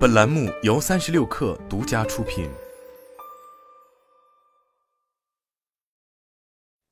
本栏目由三十六氪独家出品。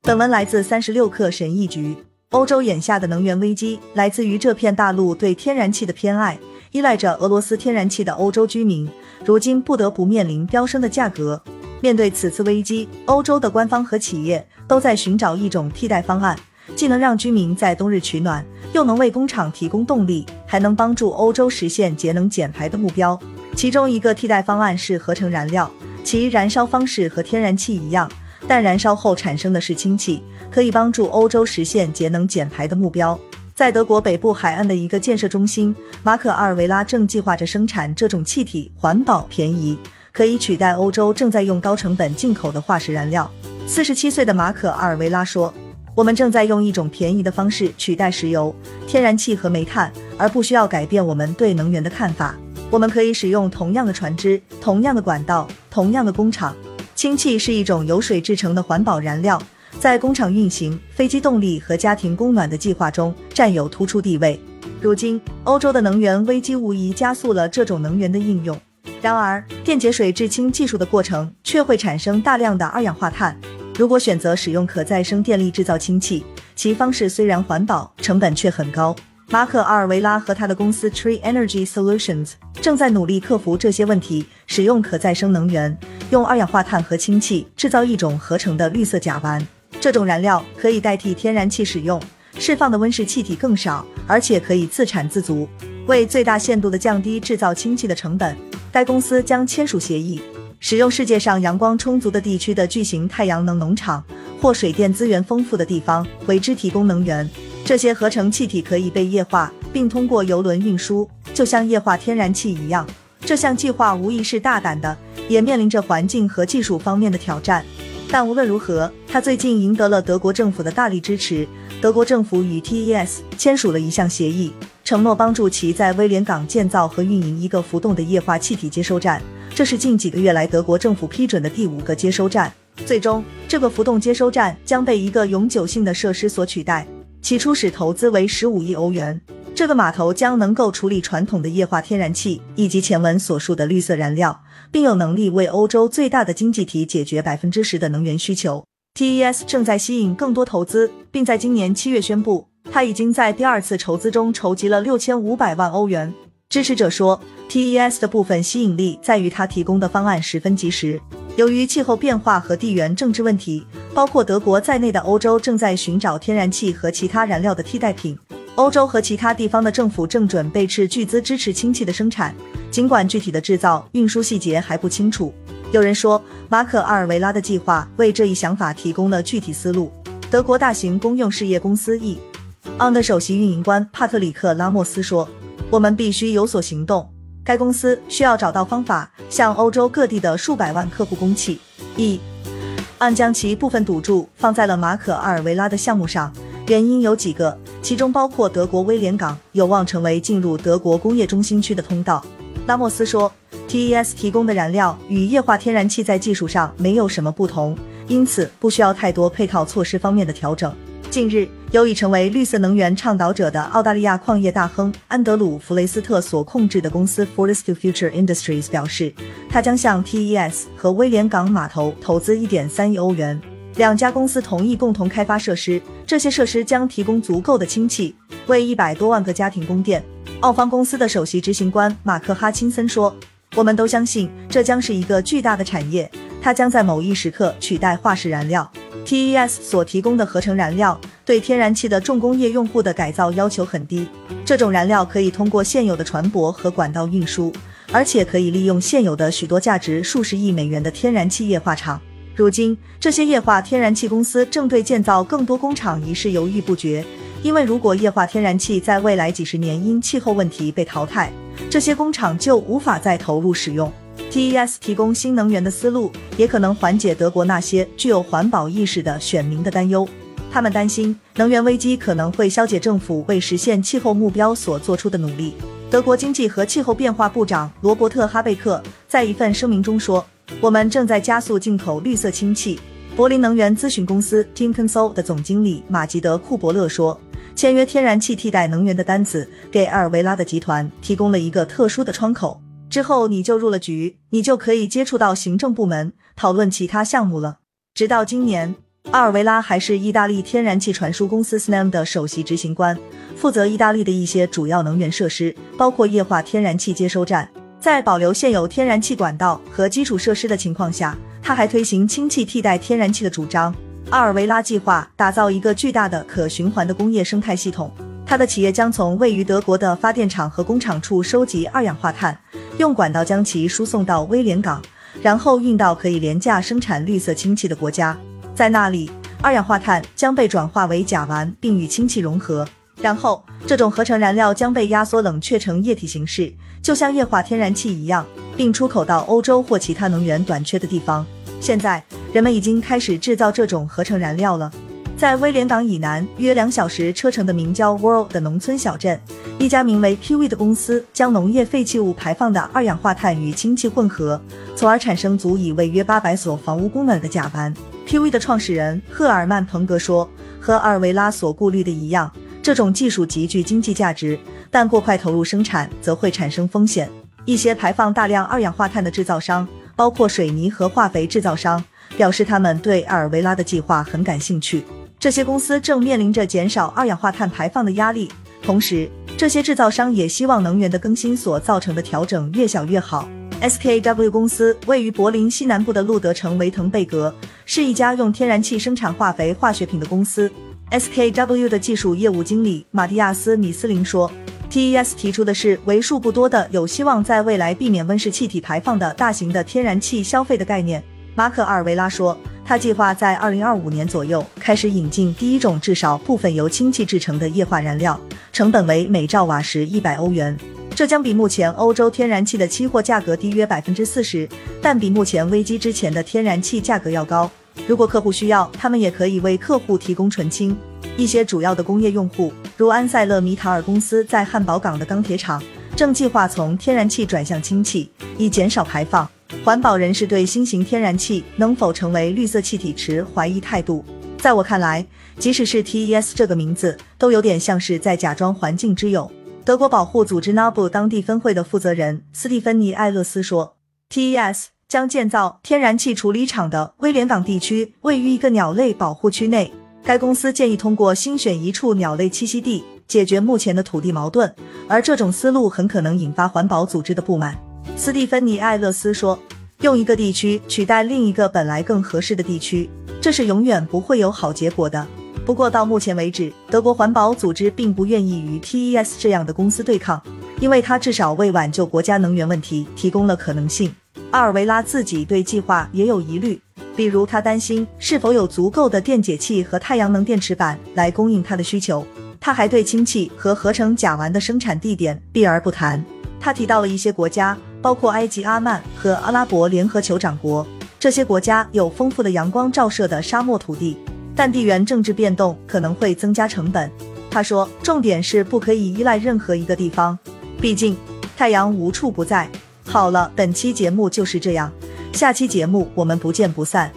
本文来自三十六氪神译局。欧洲眼下的能源危机来自于这片大陆对天然气的偏爱。依赖着俄罗斯天然气的欧洲居民，如今不得不面临飙升的价格。面对此次危机，欧洲的官方和企业都在寻找一种替代方案，既能让居民在冬日取暖，又能为工厂提供动力，还能帮助欧洲实现节能减排的目标。其中一个替代方案是合成燃料，其燃烧方式和天然气一样，但燃烧后产生的是氢气，可以帮助欧洲实现节能减排的目标。在德国北部海岸的一个建设中心，马可阿尔维拉正计划着生产这种气体，环保、便宜，可以取代欧洲正在用高成本进口的化石燃料。四十七岁的马可阿尔维拉说：“我们正在用一种便宜的方式取代石油、天然气和煤炭，而不需要改变我们对能源的看法。我们可以使用同样的船只、同样的管道、同样的工厂。氢气是一种由水制成的环保燃料。”在工厂运行、飞机动力和家庭供暖的计划中占有突出地位。如今，欧洲的能源危机无疑加速了这种能源的应用。然而，电解水制氢技术的过程却会产生大量的二氧化碳。如果选择使用可再生电力制造氢气，其方式虽然环保，成本却很高。马可·阿尔维拉和他的公司 Tree Energy Solutions 正在努力克服这些问题，使用可再生能源，用二氧化碳和氢气制造一种合成的绿色甲烷。这种燃料可以代替天然气使用，释放的温室气体更少，而且可以自产自足。为最大限度地降低制造氢气的成本，该公司将签署协议，使用世界上阳光充足的地区的巨型太阳能农场或水电资源丰富的地方为之提供能源。这些合成气体可以被液化，并通过油轮运输，就像液化天然气一样。这项计划无疑是大胆的，也面临着环境和技术方面的挑战。但无论如何，他最近赢得了德国政府的大力支持。德国政府与 TES 签署了一项协议，承诺帮助其在威廉港建造和运营一个浮动的液化气体接收站。这是近几个月来德国政府批准的第五个接收站。最终，这个浮动接收站将被一个永久性的设施所取代，其初始投资为十五亿欧元。这个码头将能够处理传统的液化天然气以及前文所述的绿色燃料，并有能力为欧洲最大的经济体解决百分之十的能源需求。TES 正在吸引更多投资，并在今年七月宣布，他已经在第二次筹资中筹集了六千五百万欧元。支持者说，TES 的部分吸引力在于它提供的方案十分及时。由于气候变化和地缘政治问题，包括德国在内的欧洲正在寻找天然气和其他燃料的替代品。欧洲和其他地方的政府正准备斥巨资支持氢气的生产，尽管具体的制造、运输细节还不清楚。有人说，马可·阿尔维拉的计划为这一想法提供了具体思路。德国大型公用事业公司 E.ON 的首席运营官帕特里克·拉莫斯说：“我们必须有所行动。该公司需要找到方法向欧洲各地的数百万客户供气。”E.ON 将其部分赌注放在了马可·阿尔维拉的项目上。原因有几个，其中包括德国威廉港有望成为进入德国工业中心区的通道。拉莫斯说，TES 提供的燃料与液化天然气在技术上没有什么不同，因此不需要太多配套措施方面的调整。近日，由已成为绿色能源倡导者的澳大利亚矿业大亨安德鲁·弗雷斯特所控制的公司 Fortescue Future Industries 表示，他将向 TES 和威廉港码头投资1.3亿欧元。两家公司同意共同开发设施，这些设施将提供足够的氢气，为一百多万个家庭供电。澳方公司的首席执行官马克哈钦森说：“我们都相信这将是一个巨大的产业，它将在某一时刻取代化石燃料。TES 所提供的合成燃料对天然气的重工业用户的改造要求很低，这种燃料可以通过现有的船舶和管道运输，而且可以利用现有的许多价值数十亿美元的天然气液化厂。”如今，这些液化天然气公司正对建造更多工厂一事犹豫不决，因为如果液化天然气在未来几十年因气候问题被淘汰，这些工厂就无法再投入使用。TES 提供新能源的思路，也可能缓解德国那些具有环保意识的选民的担忧。他们担心能源危机可能会消解政府为实现气候目标所做出的努力。德国经济和气候变化部长罗伯特·哈贝克在一份声明中说。我们正在加速进口绿色氢气。柏林能源咨询公司 Teamconsult 的总经理马吉德·库伯勒说：“签约天然气替代能源的单子给埃尔维拉的集团提供了一个特殊的窗口。之后你就入了局，你就可以接触到行政部门，讨论其他项目了。直到今年，阿尔维拉还是意大利天然气传输公司 Snam 的首席执行官，负责意大利的一些主要能源设施，包括液化天然气接收站。在保留现有天然气管道和基础设施的情况下，他还推行氢气替代天然气的主张。阿尔维拉计划打造一个巨大的可循环的工业生态系统。他的企业将从位于德国的发电厂和工厂处收集二氧化碳，用管道将其输送到威廉港，然后运到可以廉价生产绿色氢气的国家。在那里，二氧化碳将被转化为甲烷，并与氢气融合，然后这种合成燃料将被压缩冷却成液体形式，就像液化天然气一样，并出口到欧洲或其他能源短缺的地方。现在，人们已经开始制造这种合成燃料了。在威廉港以南约两小时车程的名叫 World 的农村小镇，一家名为 QV 的公司将农业废弃物排放的二氧化碳与氢气混合，从而产生足以为约八百所房屋供暖的甲烷。QV 的创始人赫尔曼·彭格说：“和阿尔维拉所顾虑的一样，这种技术极具经济价值，但过快投入生产则会产生风险。一些排放大量二氧化碳的制造商，包括水泥和化肥制造商，表示他们对阿尔维拉的计划很感兴趣。”这些公司正面临着减少二氧化碳排放的压力，同时，这些制造商也希望能源的更新所造成的调整越小越好。SKW 公司位于柏林西南部的路德城维滕贝格，是一家用天然气生产化肥化学品的公司。SKW 的技术业务经理马蒂亚斯·米斯林说：“TES 提出的是为数不多的有希望在未来避免温室气体排放的大型的天然气消费的概念。”马可·阿尔维拉说。他计划在二零二五年左右开始引进第一种至少部分由氢气制成的液化燃料，成本为每兆瓦时一百欧元。这将比目前欧洲天然气的期货价格低约百分之四十，但比目前危机之前的天然气价格要高。如果客户需要，他们也可以为客户提供纯氢。一些主要的工业用户，如安塞勒米塔尔公司在汉堡港的钢铁厂，正计划从天然气转向氢气，以减少排放。环保人士对新型天然气能否成为绿色气体持怀疑态度。在我看来，即使是 TES 这个名字，都有点像是在假装环境之友。德国保护组织 NABU 当地分会的负责人斯蒂芬妮·艾勒斯说：“TES 将建造天然气处理厂的威廉港地区位于一个鸟类保护区内。该公司建议通过新选一处鸟类栖息地解决目前的土地矛盾，而这种思路很可能引发环保组织的不满。”斯蒂芬妮·艾勒斯说：“用一个地区取代另一个本来更合适的地区，这是永远不会有好结果的。不过到目前为止，德国环保组织并不愿意与 TES 这样的公司对抗，因为它至少为挽救国家能源问题提供了可能性。阿尔维拉自己对计划也有疑虑，比如他担心是否有足够的电解器和太阳能电池板来供应他的需求。他还对氢气和合成甲烷的生产地点避而不谈。他提到了一些国家。”包括埃及、阿曼和阿拉伯联合酋长国，这些国家有丰富的阳光照射的沙漠土地，但地缘政治变动可能会增加成本。他说，重点是不可以依赖任何一个地方，毕竟太阳无处不在。好了，本期节目就是这样，下期节目我们不见不散。